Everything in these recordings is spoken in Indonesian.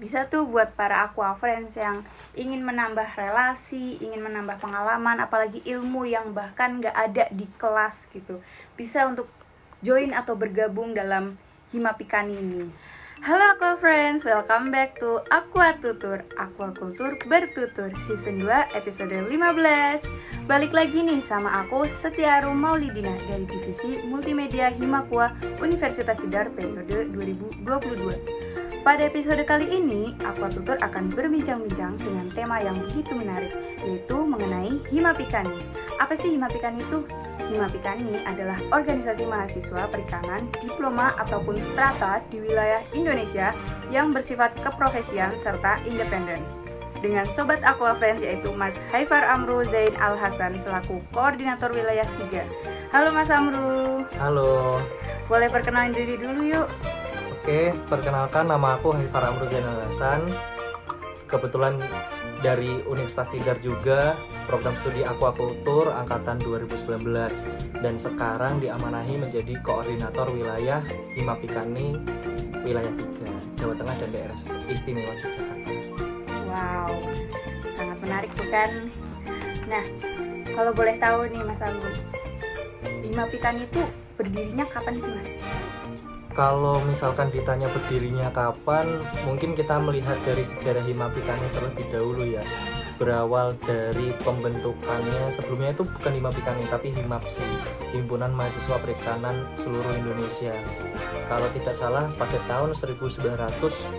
bisa tuh buat para aqua friends yang ingin menambah relasi, ingin menambah pengalaman, apalagi ilmu yang bahkan nggak ada di kelas gitu. Bisa untuk join atau bergabung dalam Himapikani ini. Halo Aqua Friends, welcome back to Aqua Tutur Aquakultur Bertutur Season 2 episode 15 Balik lagi nih sama aku Setiaru Maulidina dari Divisi Multimedia Himakua Universitas Tidar periode 2022 Pada episode kali ini, Aqua Tutur akan berbincang-bincang dengan tema yang begitu menarik Yaitu mengenai Himapikani Apa sih Himapikani itu? Himapikani adalah organisasi mahasiswa perikanan, diploma ataupun strata di wilayah Indonesia yang bersifat keprofesian serta independen. Dengan sobat Aqua Friends yaitu Mas Haifar Amru Zain Al Hasan selaku koordinator wilayah 3. Halo Mas Amru. Halo. Boleh perkenalan diri dulu yuk. Oke, perkenalkan nama aku Haifar Amru Zain Al Hasan. Kebetulan dari Universitas Tidar juga program studi aquakultur angkatan 2019 dan sekarang diamanahi menjadi koordinator wilayah Himapikani wilayah 3 Jawa Tengah dan daerah istimewa Yogyakarta. Wow, sangat menarik bukan? Nah, kalau boleh tahu nih Mas Amru, Himapikani itu berdirinya kapan sih Mas? Kalau misalkan ditanya berdirinya kapan, mungkin kita melihat dari sejarah Himapikani terlebih dahulu ya. Berawal dari pembentukannya, sebelumnya itu bukan Himapikani tapi Himapsi, Himpunan Mahasiswa Perikanan Seluruh Indonesia. Kalau tidak salah pada tahun 1979.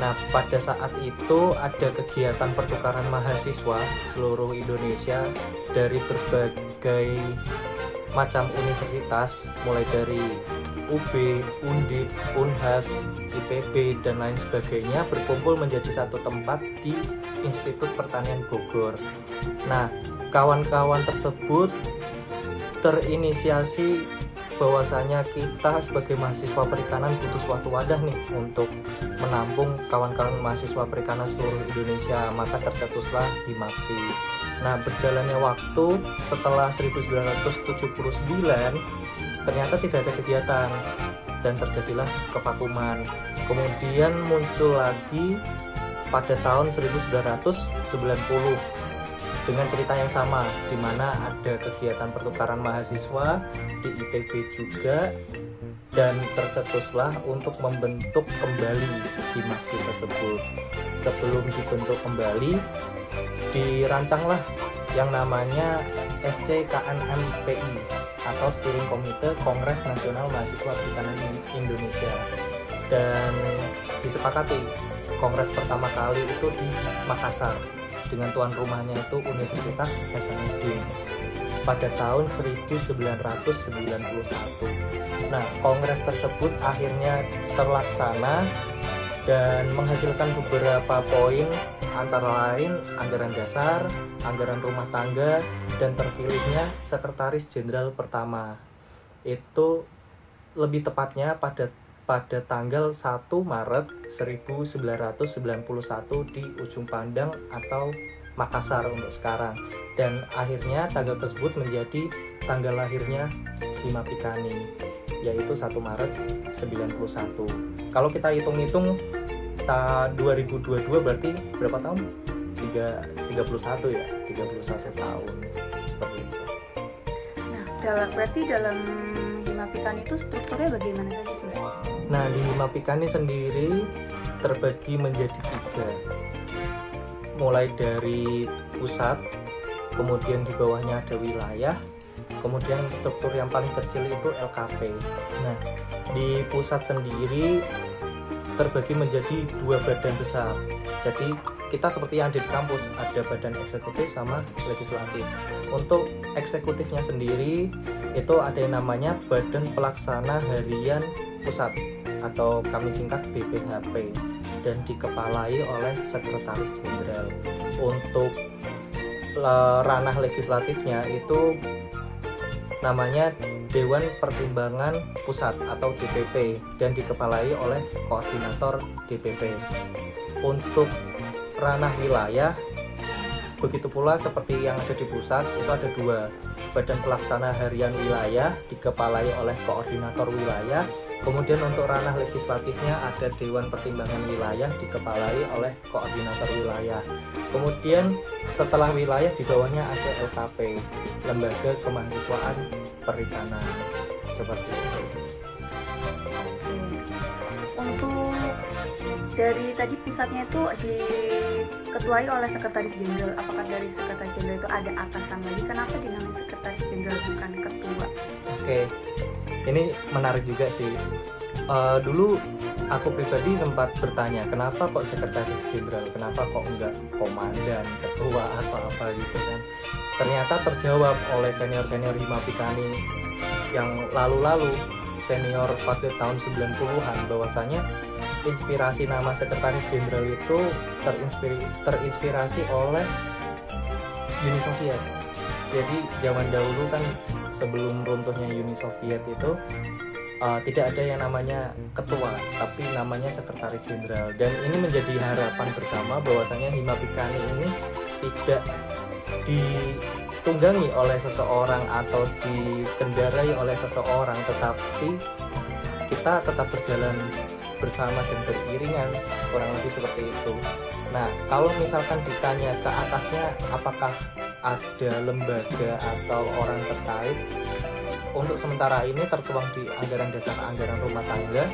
Nah, pada saat itu ada kegiatan pertukaran mahasiswa seluruh Indonesia dari berbagai macam universitas mulai dari UB, Undip, Unhas, IPB dan lain sebagainya berkumpul menjadi satu tempat di Institut Pertanian Bogor. Nah, kawan-kawan tersebut terinisiasi bahwasanya kita sebagai mahasiswa perikanan butuh suatu wadah nih untuk menampung kawan-kawan mahasiswa perikanan seluruh Indonesia maka tercetuslah di MAPSI Nah, berjalannya waktu setelah 1979 ternyata tidak ada kegiatan dan terjadilah kevakuman. Kemudian muncul lagi pada tahun 1990 dengan cerita yang sama di mana ada kegiatan pertukaran mahasiswa di IPB juga dan tercetuslah untuk membentuk kembali di maksi tersebut. Sebelum dibentuk kembali, dirancanglah yang namanya SCKNMPI atau Steering Komite Kongres Nasional Mahasiswa Perikanan Indonesia dan disepakati kongres pertama kali itu di Makassar dengan tuan rumahnya itu Universitas Hasanuddin pada tahun 1991. Nah, kongres tersebut akhirnya terlaksana dan menghasilkan beberapa poin antara lain anggaran dasar, anggaran rumah tangga, dan terpilihnya sekretaris jenderal pertama. Itu lebih tepatnya pada pada tanggal 1 Maret 1991 di ujung pandang atau Makassar untuk sekarang dan akhirnya tanggal tersebut menjadi tanggal lahirnya Himapikani yaitu 1 Maret 91 kalau kita hitung-hitung ta 2022 berarti berapa tahun? 3, 31 ya? 31 tahun. Seperti itu. Nah dalam, berarti dalam Himapikan itu strukturnya bagaimana saja sih Nah di Himapikani sendiri terbagi menjadi tiga. Mulai dari pusat kemudian di bawahnya ada wilayah kemudian struktur yang paling kecil itu LKP nah di pusat sendiri terbagi menjadi dua badan besar. Jadi kita seperti yang di kampus ada badan eksekutif sama legislatif. Untuk eksekutifnya sendiri itu ada yang namanya Badan Pelaksana Harian Pusat atau kami singkat BPHP dan dikepalai oleh Sekretaris Jenderal. Untuk ranah legislatifnya itu namanya Dewan Pertimbangan Pusat atau DPP dan dikepalai oleh koordinator DPP. Untuk ranah wilayah begitu pula seperti yang ada di pusat itu ada dua badan pelaksana harian wilayah dikepalai oleh koordinator wilayah Kemudian untuk ranah legislatifnya ada Dewan Pertimbangan Wilayah dikepalai oleh koordinator wilayah. Kemudian setelah wilayah di bawahnya ada LKP, Lembaga Kemahasiswaan Perikanan. Seperti itu. Untuk dari tadi pusatnya itu diketuai oleh sekretaris jenderal. Apakah dari sekretaris jenderal itu ada atasan lagi? Kenapa dinamai sekretaris jenderal bukan ketua? Oke, ini menarik juga sih. Uh, dulu aku pribadi sempat bertanya kenapa kok sekretaris jenderal, kenapa kok enggak komandan, ketua atau apa gitu kan. Ternyata terjawab oleh senior-senior Himapikani yang lalu-lalu senior pada tahun 90-an bahwasanya inspirasi nama sekretaris jenderal itu terinspirasi, terinspirasi oleh Uni Soviet. Jadi zaman dahulu kan sebelum runtuhnya Uni Soviet itu uh, tidak ada yang namanya ketua, tapi namanya sekretaris jenderal. Dan ini menjadi harapan bersama bahwasanya Hima Pikani ini tidak ditunggangi oleh seseorang atau dikendarai oleh seseorang, tetapi kita tetap berjalan bersama dan beriringan kurang lebih seperti itu. Nah, kalau misalkan ditanya ke atasnya apakah ada lembaga atau orang terkait untuk sementara ini tertuang di anggaran dasar anggaran rumah tangga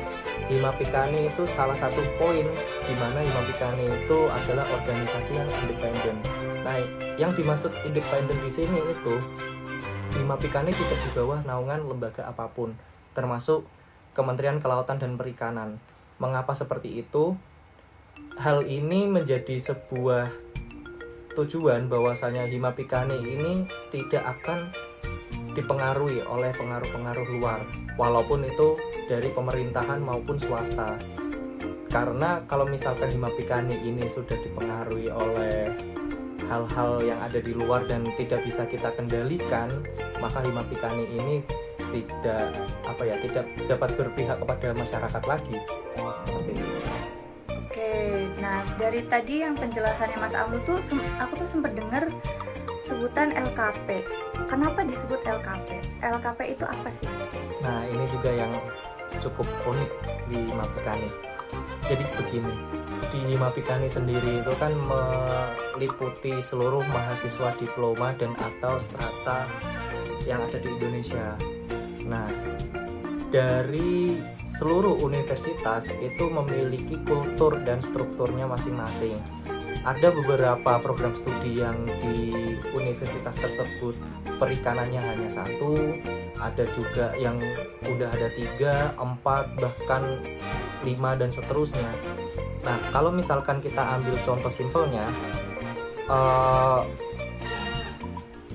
Hima Pikani itu salah satu poin di mana Hima Pikani itu adalah organisasi yang independen. Nah, yang dimaksud independen di sini itu Hima Pikani tidak di bawah naungan lembaga apa pun, termasuk Kementerian Kelautan dan Perikanan. Mengapa seperti itu? Hal ini menjadi sebuah tujuan bahwasanya Hima Pikani ini tidak akan dipengaruhi oleh pengaruh-pengaruh luar walaupun itu dari pemerintahan maupun swasta karena kalau misalkan Hima Pikani ini sudah dipengaruhi oleh hal-hal yang ada di luar dan tidak bisa kita kendalikan maka Hima Pikani ini tidak apa ya tidak dapat berpihak kepada masyarakat lagi seperti itu. Oke, nah dari tadi yang penjelasannya Mas Amu tuh aku tuh sempat dengar sebutan LKP. Kenapa disebut LKP? LKP itu apa sih? Nah ini juga yang cukup unik di Mapikani. Jadi begini, di Mapikani sendiri itu kan meliputi seluruh mahasiswa diploma dan atau strata yang ada di Indonesia Nah, dari seluruh universitas itu memiliki kultur dan strukturnya masing-masing. Ada beberapa program studi yang di universitas tersebut perikanannya hanya satu, ada juga yang udah ada tiga, empat, bahkan lima dan seterusnya. Nah, kalau misalkan kita ambil contoh simpelnya, uh,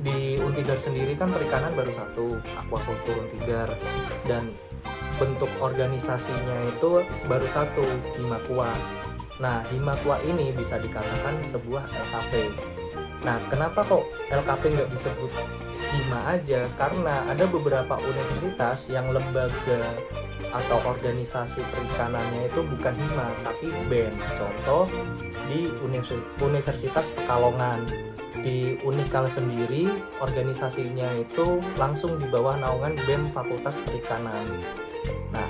di Untidar sendiri kan perikanan baru satu aquaculture Untidar dan bentuk organisasinya itu baru satu Himakua nah Himakua ini bisa dikatakan sebuah LKP nah kenapa kok LKP nggak disebut Hima aja? Karena ada beberapa universitas yang lembaga atau organisasi perikanannya itu bukan Hima tapi BEM contoh di Universitas Pekalongan di Unikal sendiri organisasinya itu langsung di bawah naungan BEM Fakultas Perikanan. Nah,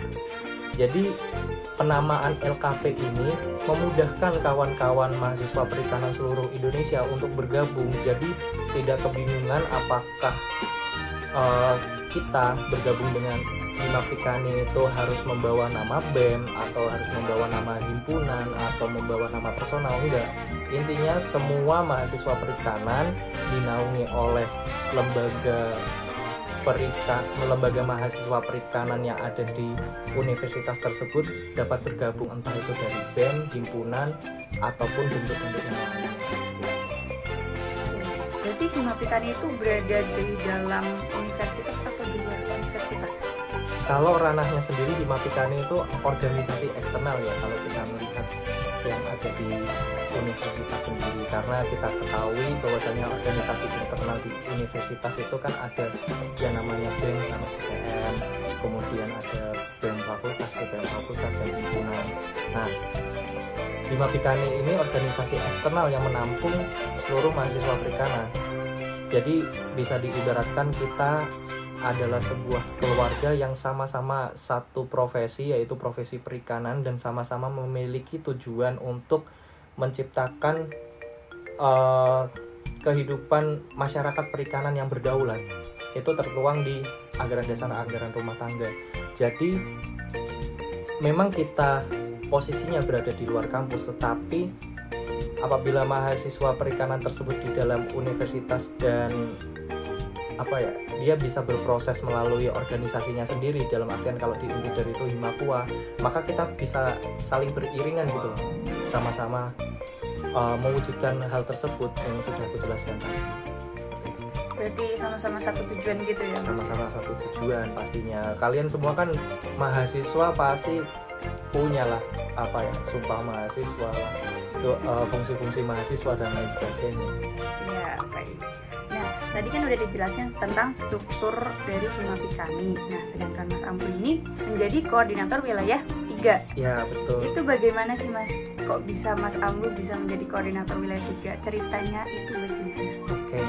jadi penamaan LKP ini memudahkan kawan-kawan mahasiswa perikanan seluruh Indonesia untuk bergabung. Jadi tidak kebingungan apakah uh, kita bergabung dengan Himapikani itu harus membawa nama BEM atau harus membawa nama himpunan atau membawa nama personal enggak intinya semua mahasiswa perikanan dinaungi oleh lembaga perikan lembaga mahasiswa perikanan yang ada di universitas tersebut dapat bergabung entah itu dari BEM, himpunan ataupun bentuk-bentuk yang lain. Berarti Himapikani itu berada di dalam universitas atau di luar universitas? Kalau ranahnya sendiri di Mapikani itu organisasi eksternal ya kalau kita melihat yang ada di universitas sendiri. Karena kita ketahui bahwasanya organisasi internal di universitas itu kan ada yang namanya BEM sama BPM kemudian ada BEM fakultas, BEM fakultas dan himpunan nah di Mapikani ini organisasi eksternal yang menampung seluruh mahasiswa perikanan. Jadi bisa diibaratkan kita adalah sebuah keluarga yang sama-sama satu profesi yaitu profesi perikanan dan sama-sama memiliki tujuan untuk menciptakan uh, kehidupan masyarakat perikanan yang berdaulat. Itu tertuang di anggaran dasar anggaran rumah tangga. Jadi memang kita posisinya berada di luar kampus tetapi apabila mahasiswa perikanan tersebut di dalam universitas dan apa ya dia bisa berproses melalui organisasinya sendiri dalam artian kalau di Untider itu Himakua maka kita bisa saling beriringan gitu sama-sama uh, mewujudkan hal tersebut yang sudah aku jelaskan tadi. Berarti sama-sama satu tujuan gitu ya sama-sama satu tujuan pastinya. Kalian semua kan mahasiswa pasti punya lah apa ya sumpah mahasiswa lah. Itu uh, fungsi-fungsi mahasiswa dan lain sebagainya. Ya baik tadi kan udah dijelasin tentang struktur dari Himapi kami nah sedangkan Mas Amru ini menjadi koordinator wilayah tiga. Ya betul. Itu bagaimana sih Mas? Kok bisa Mas Amru bisa menjadi koordinator wilayah tiga? Ceritanya itu bagaimana? Oke.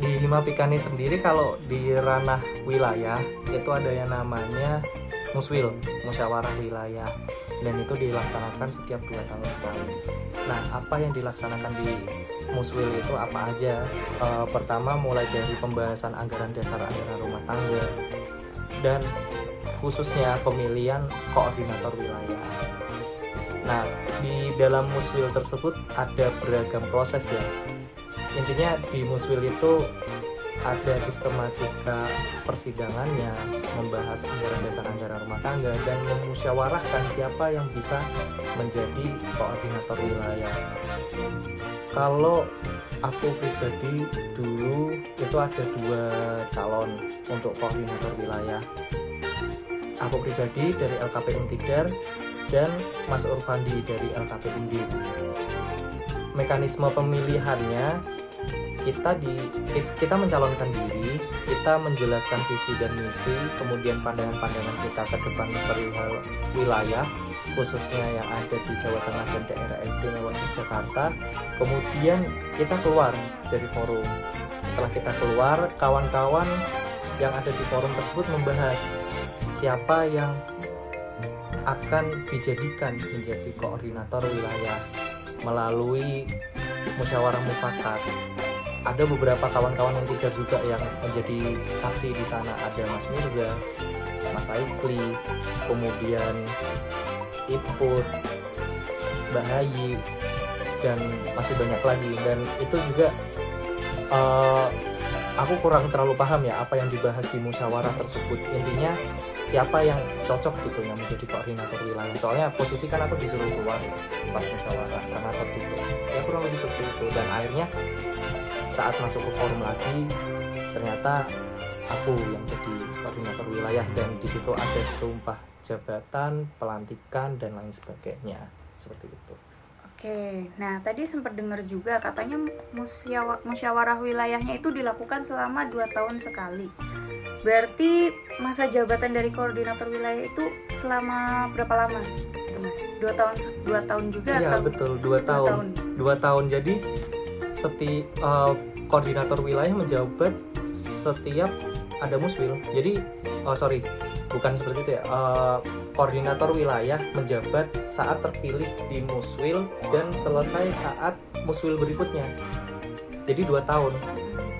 Di Himapikani sendiri kalau di ranah wilayah itu ada yang namanya muswil musyawarah wilayah. Dan itu dilaksanakan setiap dua tahun sekali. Nah apa yang dilaksanakan di muswil itu apa aja? E, pertama mulai dari pembahasan anggaran dasar anggaran rumah tangga dan khususnya pemilihan koordinator wilayah. Nah di dalam muswil tersebut ada beragam proses ya. Intinya di muswil itu ada sistematika persidangannya, membahas anggaran dasar anggaran rumah tangga dan memusyawarahkan siapa yang bisa menjadi koordinator wilayah. Kalau aku pribadi dulu itu ada dua calon untuk koordinator wilayah. Aku pribadi dari LKP Untidar dan Mas Urfandi dari LKP Undip. Mekanisme pemilihannya kita di kita mencalonkan diri, kita menjelaskan visi dan misi, kemudian pandangan-pandangan kita ke depan perihal wilayah khususnya yang ada di Jawa Tengah dan daerah istimewa Yogyakarta. Kemudian kita keluar dari forum. Setelah kita keluar, kawan-kawan yang ada di forum tersebut membahas siapa yang akan dijadikan menjadi koordinator wilayah melalui musyawarah mufakat ada beberapa kawan-kawan yang tidak juga yang menjadi saksi di sana. Ada Mas Mirza, Mas Aikli, kemudian Iput, Bahayi dan masih banyak lagi. Dan itu juga uh, aku kurang terlalu paham ya apa yang dibahas di musyawarah tersebut. Intinya siapa yang cocok gitu yang menjadi koordinator wilayah. Soalnya posisi kan aku disuruh keluar pas musyawarah karena tertutup ya kurang lebih seperti itu. Dan akhirnya saat masuk ke forum lagi ternyata aku yang jadi koordinator wilayah dan di situ ada sumpah jabatan, pelantikan dan lain sebagainya seperti itu. Oke, nah tadi sempat dengar juga katanya musyawarah, musyawarah wilayahnya itu dilakukan selama dua tahun sekali. Berarti masa jabatan dari koordinator wilayah itu selama berapa lama? Itu mas, dua tahun, dua tahun juga iya, atau? betul, dua, dua tahun. tahun. Dua tahun. Jadi seti uh, koordinator wilayah menjabat setiap ada muswil. Jadi oh sorry bukan seperti itu ya. Uh, koordinator wilayah menjabat saat terpilih di muswil dan selesai saat muswil berikutnya. Jadi dua tahun.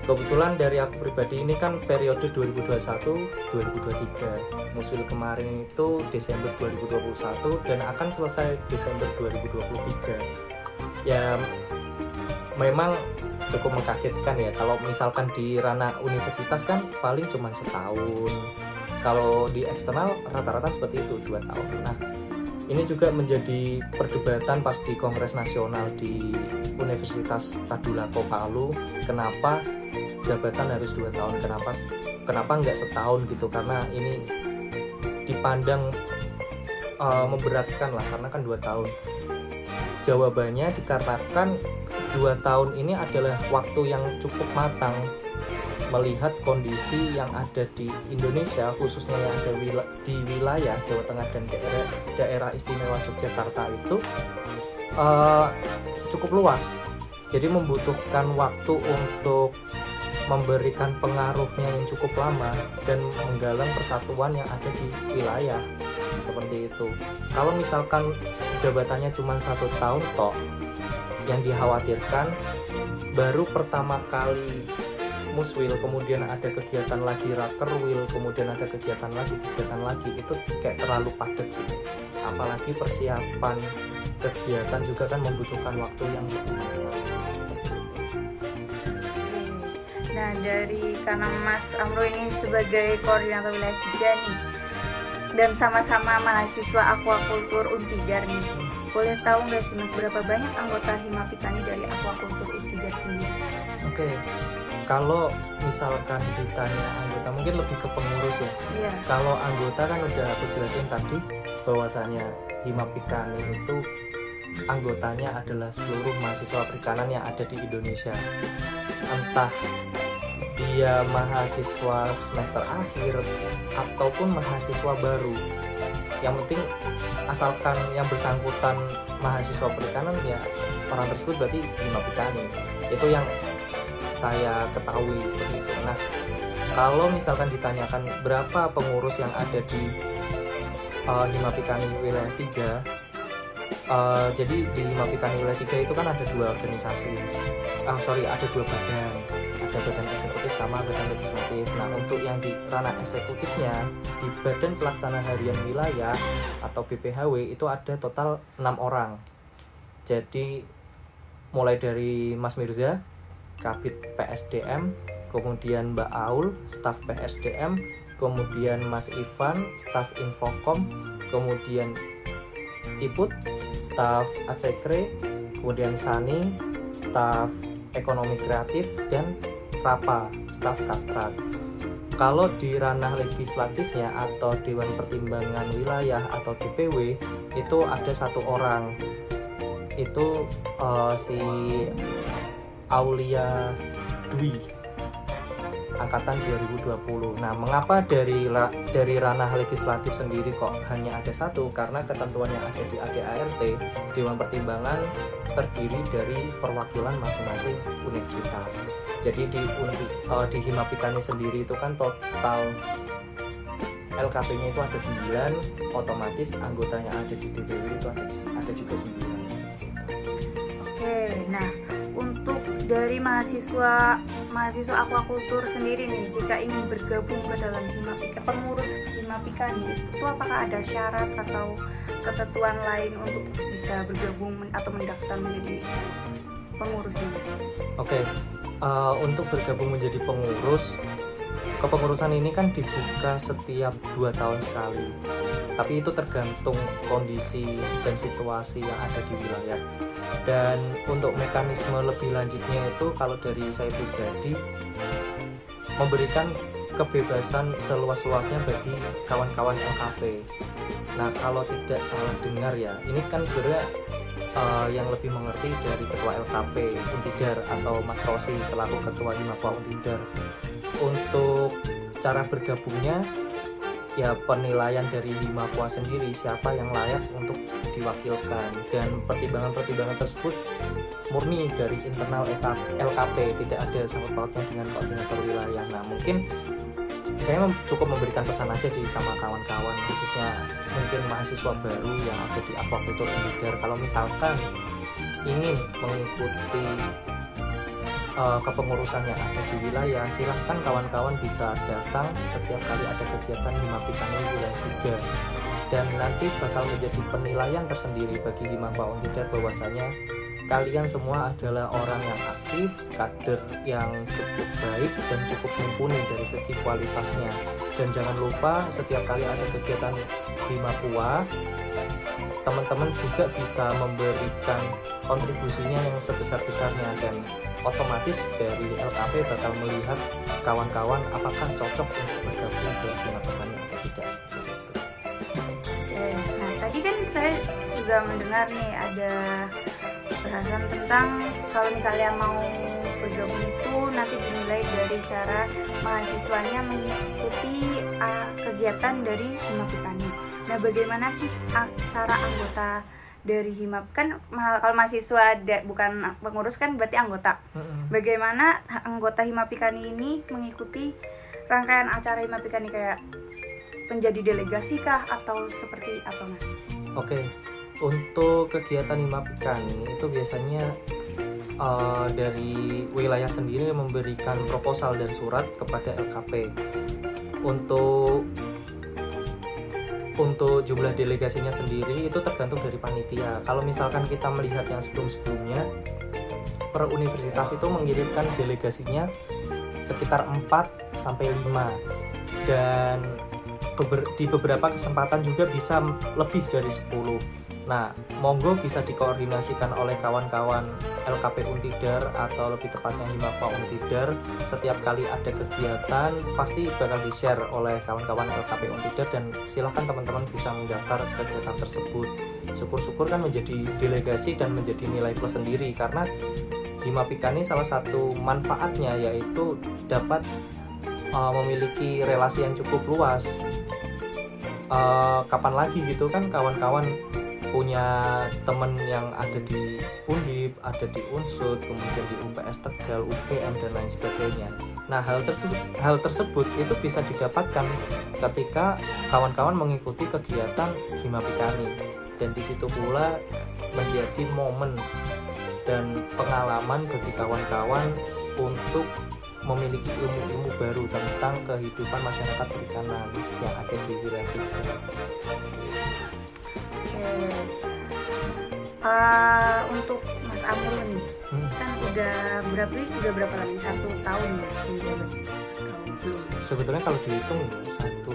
Kebetulan dari aku pribadi ini kan periode 2021-2023 muswil kemarin itu Desember 2021 dan akan selesai Desember 2023 ya memang cukup mengkagetkan ya. Kalau misalkan di ranah universitas kan paling cuma setahun. Kalau di eksternal rata-rata seperti itu dua tahun. Nah ini juga menjadi perdebatan pas di Kongres Nasional di Universitas Tadulako Palu kenapa jabatan harus dua tahun kenapa kenapa nggak setahun gitu? Karena ini dipandang uh, memberatkan lah karena kan dua tahun. Jawabannya dikarenakan dua tahun ini adalah waktu yang cukup matang melihat kondisi yang ada di Indonesia khususnya yang ada di wilayah Jawa Tengah dan daerah, daerah istimewa Yogyakarta itu uh, cukup luas. Jadi membutuhkan waktu untuk memberikan pengaruhnya yang cukup lama dan menggalang persatuan yang ada di wilayah seperti itu. Kalau misalkan jabatannya cuma satu tahun toh yang dikhawatirkan baru pertama kali muswil kemudian ada kegiatan lagi rakerwil kemudian ada kegiatan lagi kegiatan lagi itu kayak terlalu padat. Apalagi persiapan kegiatan juga kan membutuhkan waktu yang cukup. Lama Nah dari karena Mas Amro ini sebagai koordinator wilayah 3 nih dan sama-sama mahasiswa aquakultur Untigar nih boleh tahu nggak sih Mas berapa banyak anggota Himapitani dari aquakultur Untigar sendiri? Oke, kalau misalkan ditanya anggota mungkin lebih ke pengurus ya. Iya. Kalau anggota kan udah aku jelasin tadi bahwasanya Himapikani itu anggotanya adalah seluruh mahasiswa perikanan yang ada di Indonesia. Entah dia mahasiswa semester akhir ataupun mahasiswa baru. Yang penting asalkan yang bersangkutan mahasiswa perikanan ya orang tersebut berarti Himapikani. Itu yang saya ketahui seperti itu. Nah, kalau misalkan ditanyakan berapa pengurus yang ada di uh, Himapikani wilayah 3 Uh, jadi di Himapikani wilayah 3 itu kan ada dua organisasi ah sorry ada dua badan ada badan eksekutif sama badan legislatif. Nah untuk yang di ranah eksekutifnya di badan pelaksana harian wilayah atau BPHW itu ada total enam orang. Jadi mulai dari Mas Mirza Kabit PSDM kemudian Mbak Aul staf PSDM kemudian Mas Ivan staf Infocom kemudian Iput staf Atsekre kemudian Sani staf ekonomi kreatif dan Rapa staf Kastrat. Kalau di ranah legislatifnya atau Dewan Pertimbangan Wilayah atau DPW itu ada satu orang. Itu uh, si Aulia Dwi angkatan 2020. Nah, mengapa dari dari ranah legislatif sendiri kok hanya ada satu? Karena ketentuan yang ada di ADART Dewan Pertimbangan terdiri dari perwakilan masing-masing universitas. Jadi di uh, di Himapitani sendiri itu kan total LKP-nya itu ada 9, otomatis anggota yang ada di DPW itu ada, ada juga 9 dari mahasiswa mahasiswa aquakultur sendiri nih jika ingin bergabung ke dalam Himapika pengurus Himapika nih itu apakah ada syarat atau ketentuan lain untuk bisa bergabung atau mendaftar menjadi pengurusnya mas? Oke, uh, untuk bergabung menjadi pengurus kepengurusan ini kan dibuka setiap dua tahun sekali tapi itu tergantung kondisi dan situasi yang ada di wilayah dan untuk mekanisme lebih lanjutnya itu kalau dari saya pribadi memberikan kebebasan seluas-luasnya bagi kawan-kawan LKP nah kalau tidak salah dengar ya ini kan sebenarnya uh, yang lebih mengerti dari ketua LKP Untidar atau Mas Rosi selaku ketua Himapua Untidar untuk cara bergabungnya ya penilaian dari lima puas sendiri siapa yang layak untuk diwakilkan. Dan pertimbangan-pertimbangan tersebut murni dari internal LKP tidak ada sangkut pautnya dengan koordinator wilayah. Nah mungkin saya cukup memberikan pesan aja sih sama kawan-kawan khususnya mungkin mahasiswa baru yang ada di aquaculture leader. Kalau misalkan ingin mengikuti uh, kepengurusan yang ada di wilayah silahkan kawan-kawan bisa datang. Setiap kali ada kegiatan Himapikannya wilayah 3 dan nanti bakal menjadi penilaian tersendiri bagi Hima Paun bahwasanya kalian semua adalah orang yang aktif, kader yang cukup baik dan cukup mumpuni dari segi kualitasnya. Dan jangan lupa setiap kali ada kegiatan di Mapua, teman-teman juga bisa memberikan kontribusinya yang sebesar-besarnya dan otomatis dari LKP bakal melihat kawan-kawan apakah cocok untuk bergabung ke Bina atau tidak juga mendengar nih ada bahasan tentang kalau misalnya mau bergabung itu nanti dinilai dari cara mahasiswanya mengikuti uh, kegiatan dari Bina Petani. Nah, bagaimana sih cara anggota dari himap kan kalau mahasiswa da- bukan pengurus kan berarti anggota. Bagaimana anggota himapikani ini mengikuti rangkaian acara himapikani kayak menjadi delegasi kah? Atau seperti apa mas? Oke, untuk kegiatan Himapikani itu biasanya eh, dari wilayah sendiri memberikan proposal dan surat kepada LKP untuk untuk jumlah delegasinya sendiri itu tergantung dari panitia. Kalau misalkan kita melihat yang sebelum-sebelumnya, per universitas itu mengirimkan delegasinya sekitar 4 sampai 5 dan di beberapa kesempatan juga bisa lebih dari 10 nah monggo bisa dikoordinasikan oleh kawan-kawan LKP Untidar atau lebih tepatnya Himapa Untidar setiap kali ada kegiatan pasti bakal di share oleh kawan-kawan LKP Untidar dan silahkan teman-teman bisa mendaftar kegiatan tersebut syukur-syukur kan menjadi delegasi dan menjadi nilai plus sendiri karena Himapika ini salah satu manfaatnya yaitu dapat uh, memiliki relasi yang cukup luas. Uh, kapan lagi gitu kan kawan-kawan punya temen yang ada di Undip, ada di Unsud, kemudian di UPS Tegal, UGM dan lain sebagainya. Nah hal tersebut hal tersebut itu bisa didapatkan ketika kawan-kawan mengikuti kegiatan Himapikani dan di situ pula menjadi momen dan pengalaman bagi kawan-kawan untuk memiliki ilmu-ilmu baru tentang kehidupan masyarakat perikanan yang ada di wilayah Eh, untuk Mas Amrul nih Hmm. kan udah berapa nih? Udah berapa lagi? Satu tahun ya menjabat? Se- Sebetulnya kalau dihitung satu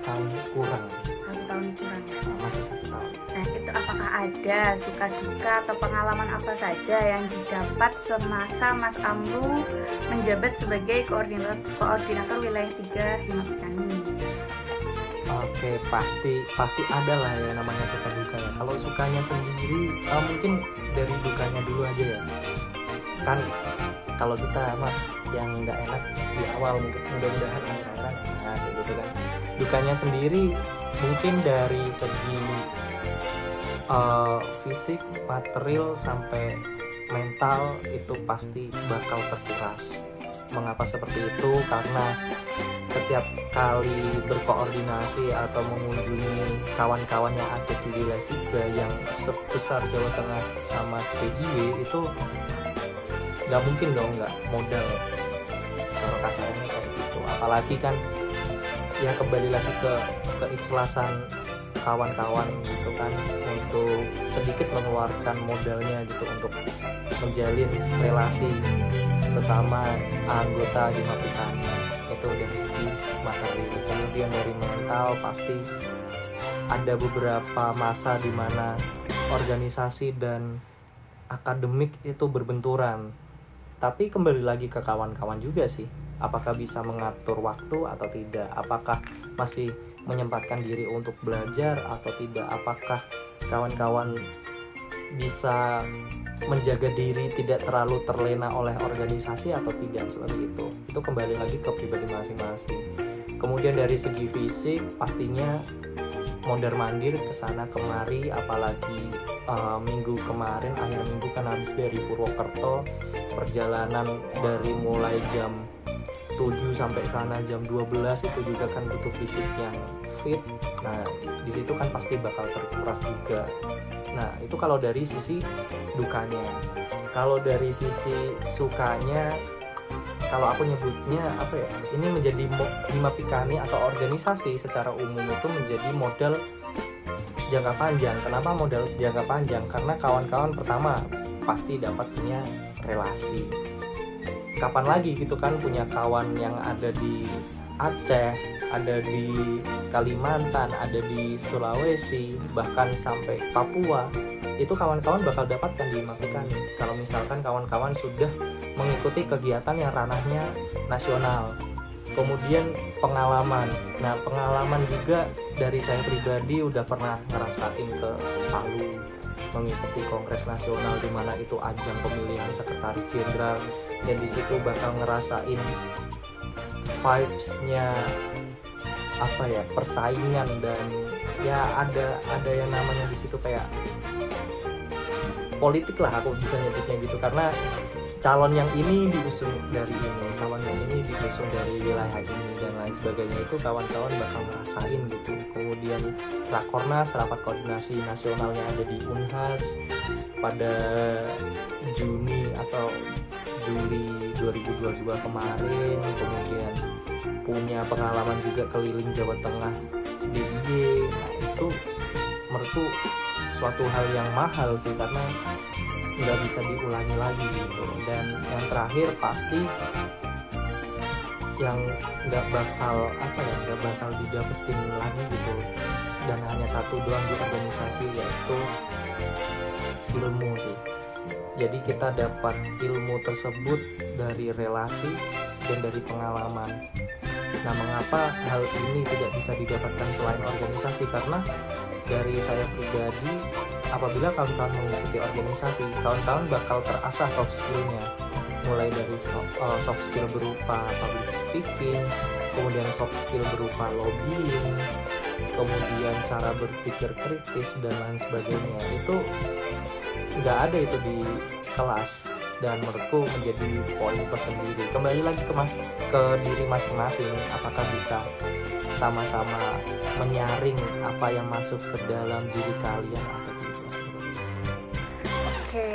tahun kurang. Satu tahun kurang ya. masih satu tahun. Nah itu apakah ada suka duka atau pengalaman apa saja yang didapat semasa Mas Amru menjabat sebagai koordinator koordinator wilayah 3 Himapitani? Oke pasti pasti ada lah ya namanya suka duka ya. Kalau sukanya sendiri eh, mungkin dari dukanya dulu aja ya. Kan kalau kita mah yang nggak enak di awal mungkin mudah-mudahan akhir-akhiran enak kayak gitu kan. Dukanya sendiri mungkin dari segi eh, fisik, material sampai mental itu pasti bakal terkuras. Mengapa seperti itu? Karena setiap kali berkoordinasi atau mengunjungi kawan-kawan yang ada di wilayah tiga yang sebesar Jawa Tengah sama DIY itu nggak mungkin dong nggak modal. Kalau kasarnya kayak gitu. Apalagi kan ya kembali lagi ke keikhlasan kawan-kawan gitu kan untuk sedikit mengeluarkan modalnya gitu untuk menjalin relasi sesama anggota di Matikan itu dari segi materi kemudian dari mental pasti ada beberapa masa di mana organisasi dan akademik itu berbenturan. Tapi kembali lagi ke kawan-kawan juga sih apakah bisa mengatur waktu atau tidak? Apakah masih menyempatkan diri untuk belajar atau tidak? Apakah kawan-kawan bisa menjaga diri tidak terlalu terlena oleh organisasi atau tidak seperti itu. Itu kembali lagi ke pribadi masing-masing. Kemudian dari segi fisik pastinya mondar mandir ke sana kemari apalagi uh, minggu kemarin akhir minggu kan habis dari Purwokerto perjalanan dari mulai jam 7 sampai sana jam 12 itu juga kan butuh fisik yang fit. Nah di situ kan pasti bakal terkuras juga nah itu kalau dari sisi dukanya. Kalau dari sisi sukanya kalau aku nyebutnya apa ya ini menjadi mo- himapikani atau organisasi secara umum itu menjadi modal jangka panjang. Kenapa modal jangka panjang? Karena kawan-kawan pertama pasti dapat punya relasi. Kapan lagi gitu kan punya kawan yang ada di Aceh ada di Kalimantan ada di Sulawesi bahkan sampai Papua itu kawan-kawan bakal dapatkan di Mapikani kalau misalkan kawan-kawan sudah mengikuti kegiatan yang ranahnya nasional. Kemudian pengalaman. Nah pengalaman juga dari saya pribadi udah pernah ngerasain ke Palu mengikuti kongres nasional di mana itu ajang pemilihan sekretaris jenderal dan di situ bakal ngerasain vibes-nya apa ya persaingan dan ya ada ada yang namanya di situ kayak politik lah aku bisa nyebutnya gitu. Karena calon yang ini diusung dari ini calon yang ini diusung dari wilayah ini dan lain sebagainya itu kawan-kawan bakal ngerasain gitu. Kemudian rakornas rapat koordinasi nasional yang ada di Unhas pada Juni atau Juli 2022 kemarin. Kemudian punya pengalaman juga keliling Jawa Tengah DIY nah itu menurutku suatu hal yang mahal sih karena nggak bisa diulangi lagi gitu. Dan yang terakhir pasti yang nggak bakal apa ya nggak bakal didapetin lagi gitu. Dan hanya satu doang di organisasi yaitu ilmu sih. Jadi kita dapat ilmu tersebut dari relasi dan dari pengalaman nah mengapa hal ini tidak bisa didapatkan selain organisasi? Karena dari saya pribadi apabila kawan-kawan mengikuti organisasi kawan-kawan bakal terasah soft skillnya. Mulai dari soft, uh, soft skill berupa public speaking kemudian soft skill berupa lobbying kemudian cara berpikir kritis dan lain sebagainya. Itu nggak ada itu di kelas dan menurutku menjadi poin tersendiri. Kembali lagi ke mas ke diri masing-masing apakah bisa sama-sama menyaring apa yang masuk ke dalam diri kalian atau tidak? Oke,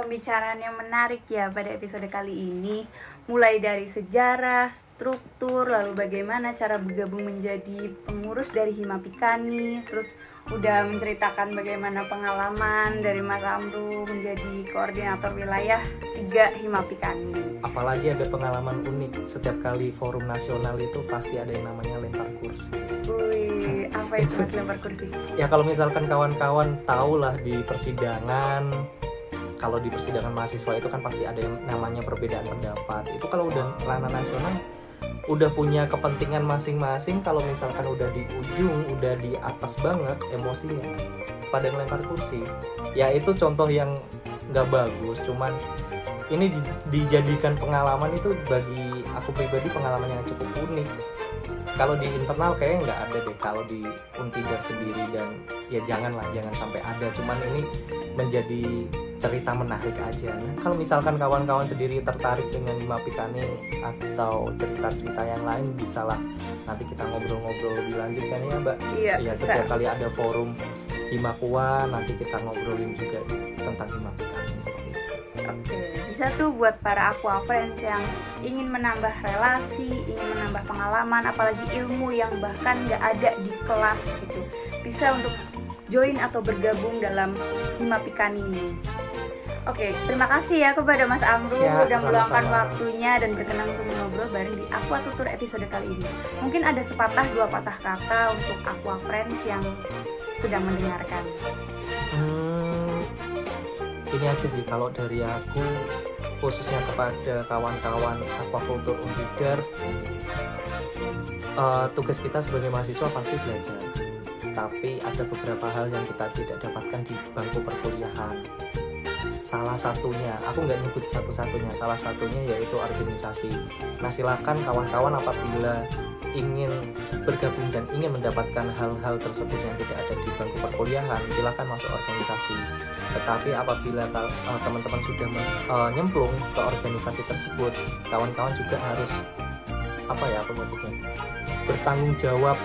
pembicaraan yang menarik ya pada episode kali ini Mulai dari sejarah, struktur, lalu bagaimana cara bergabung menjadi pengurus dari Himapikani Terus udah menceritakan bagaimana pengalaman dari Mas Amru menjadi koordinator wilayah tiga Himapikani apalagi ada pengalaman unik setiap kali forum nasional itu pasti ada yang namanya lempar kursi Wih, apa itu Mas lempar kursi? ya kalau misalkan kawan-kawan tahu lah di persidangan kalau di persidangan mahasiswa itu kan pasti ada yang namanya perbedaan pendapat. Itu kalau udah ranah nasional udah punya kepentingan masing-masing kalau misalkan udah di ujung udah di atas banget emosinya pada ngelempar kursi. Ya itu contoh yang nggak bagus cuman ini di- dijadikan pengalaman itu bagi aku pribadi pengalaman yang cukup unik. Kalau di internal kayaknya nggak ada deh kalau di Untidar sendiri dan ya janganlah jangan sampai ada. Cuman ini menjadi cerita menarik aja nah, kalau misalkan kawan-kawan sendiri tertarik dengan Lima Pikani atau cerita-cerita yang lain bisalah nanti kita ngobrol-ngobrol lebih lanjut kan ya mbak Iya, ya bisa. setiap kali ada forum Himakua nanti kita ngobrolin juga tentang Lima Pikani. Oke, bisa tuh buat para aqua friends yang ingin menambah relasi, ingin menambah pengalaman, apalagi ilmu yang bahkan nggak ada di kelas gitu. Bisa untuk join atau bergabung dalam Himapikan ini. Oke, terima kasih ya kepada Mas Amru Ya, udah meluangkan waktunya dan berkenan untuk ngobrol bareng di Aqua Tutur episode kali ini. Mungkin ada sepatah dua patah kata untuk Aqua Friends yang sedang mendengarkan. Hmm, ini aja sih kalau dari aku khususnya kepada kawan-kawan aquaculture Untidar eh, tugas kita sebagai mahasiswa pasti belajar tapi ada beberapa hal yang kita tidak dapatkan di bangku perkuliahan salah satunya. Aku nggak nyebut satu-satunya salah satunya yaitu organisasi. Nah silakan kawan-kawan apabila ingin bergabung dan ingin mendapatkan hal-hal tersebut yang tidak ada di bangku perkuliahan silakan masuk organisasi. Tetapi apabila eh, teman-teman sudah eh, nyemplung ke organisasi tersebut kawan-kawan juga harus apa ya aku nyebutnya bertanggung jawab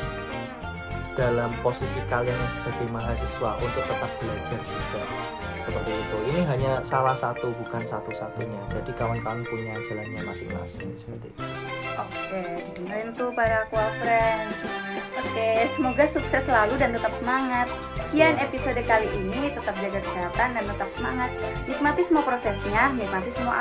dalam posisi kalian sebagai mahasiswa untuk tetap belajar juga seperti itu ini hanya salah satu bukan satu-satunya jadi kawan-kawan punya jalannya masing-masing seperti itu Oke, didengerin tuh para Aqua Friends. Oke, semoga sukses selalu dan tetap semangat. Sekian episode kali ini, tetap jaga kesehatan dan tetap semangat. Nikmati semua prosesnya, nikmati semua